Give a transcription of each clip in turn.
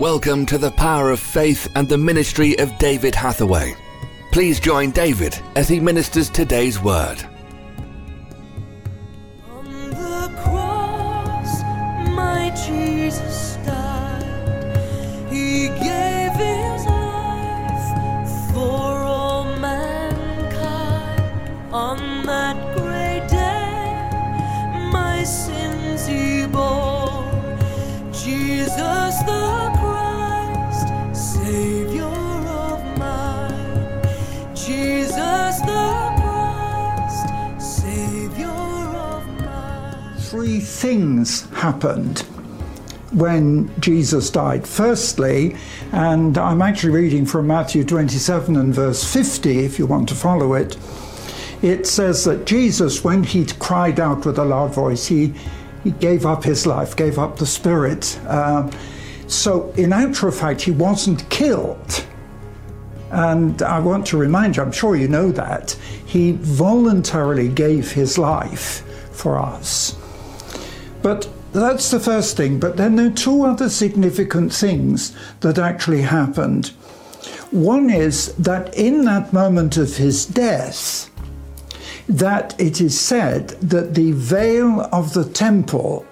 Welcome to the power of faith and the ministry of David Hathaway. Please join David as he ministers today's word. On the cross, my Jesus died. Three things happened when Jesus died. Firstly, and I'm actually reading from Matthew 27 and verse 50, if you want to follow it, it says that Jesus, when he cried out with a loud voice, he, he gave up his life, gave up the spirit. Um, so, in actual fact, he wasn't killed. And I want to remind you, I'm sure you know that, he voluntarily gave his life for us. But that's the first thing. But then there are two other significant things that actually happened. One is that in that moment of his death, that it is said that the veil of the temple,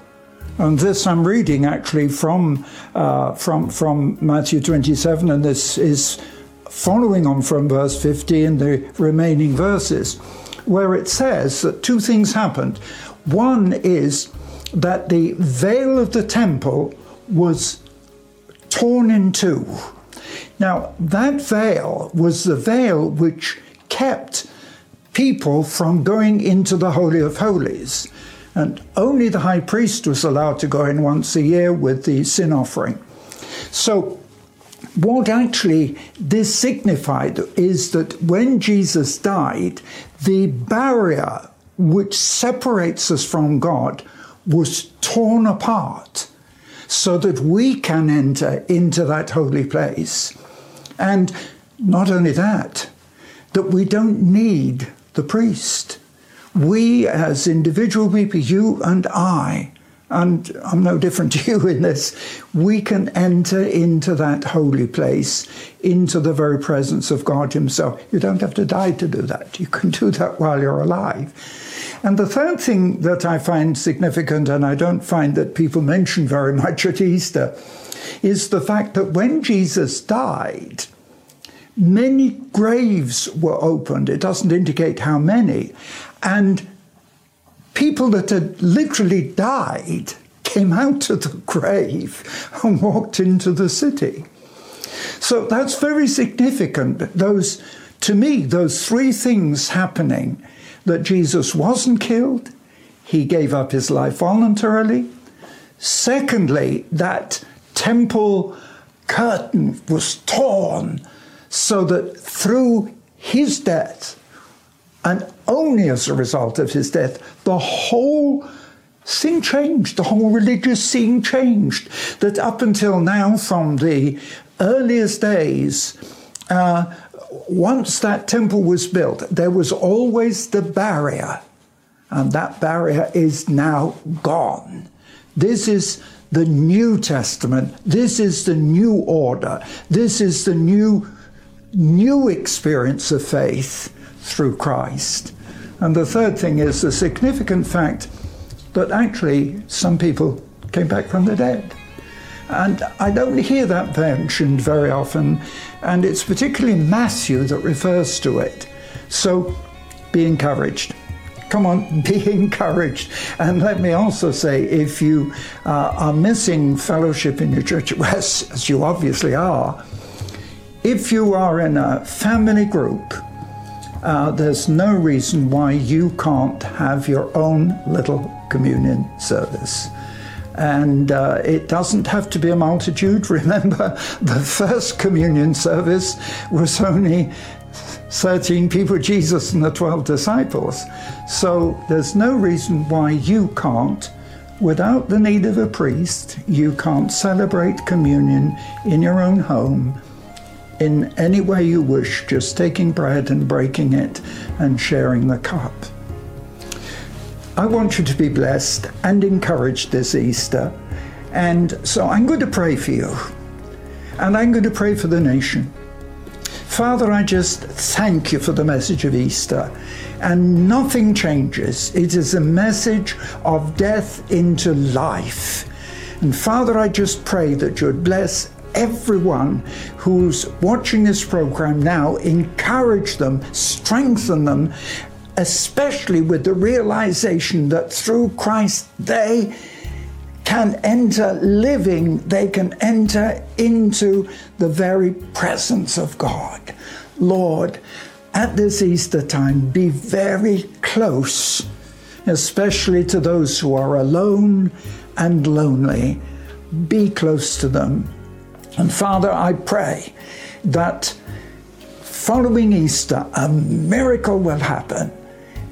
and this I'm reading actually from uh, from from Matthew 27, and this is following on from verse 50 and the remaining verses, where it says that two things happened. One is that the veil of the temple was torn in two. Now, that veil was the veil which kept people from going into the Holy of Holies. And only the high priest was allowed to go in once a year with the sin offering. So, what actually this signified is that when Jesus died, the barrier which separates us from God was torn apart so that we can enter into that holy place. And not only that, that we don't need the priest. We, as individual people, you and I, and I'm no different to you in this, we can enter into that holy place, into the very presence of God Himself. You don't have to die to do that. You can do that while you're alive. And the third thing that I find significant, and I don't find that people mention very much at Easter, is the fact that when Jesus died, many graves were opened. It doesn't indicate how many. And people that had literally died came out of the grave and walked into the city. So that's very significant. Those, to me, those three things happening that Jesus wasn't killed, he gave up his life voluntarily. Secondly, that temple curtain was torn so that through his death, and only as a result of his death, the whole scene changed, the whole religious scene changed. That up until now, from the earliest days, uh, once that temple was built, there was always the barrier, and that barrier is now gone. This is the New Testament. This is the new order. This is the new new experience of faith through Christ. And the third thing is the significant fact that actually some people came back from the dead. And I don't hear that mentioned very often, and it's particularly Matthew that refers to it. So be encouraged. Come on, be encouraged. And let me also say if you uh, are missing fellowship in your church, as, as you obviously are, if you are in a family group, uh, there's no reason why you can't have your own little communion service. And uh, it doesn't have to be a multitude. Remember, the first communion service was only 13 people, Jesus and the 12 disciples. So there's no reason why you can't, without the need of a priest, you can't celebrate communion in your own home in any way you wish, just taking bread and breaking it and sharing the cup. I want you to be blessed and encouraged this Easter. And so I'm going to pray for you. And I'm going to pray for the nation. Father, I just thank you for the message of Easter. And nothing changes. It is a message of death into life. And Father, I just pray that you'd bless everyone who's watching this program now, encourage them, strengthen them, especially with the realization that through Christ they can enter living, they can enter into the very presence of God. Lord, at this Easter time, be very close, especially to those who are alone and lonely. Be close to them. And Father, I pray that following Easter, a miracle will happen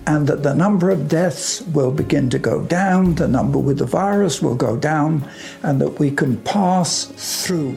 and that the number of deaths will begin to go down, the number with the virus will go down, and that we can pass through.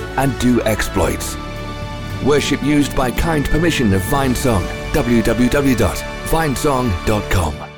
and do exploits. Worship used by kind permission of Vinesong. www.vinesong.com.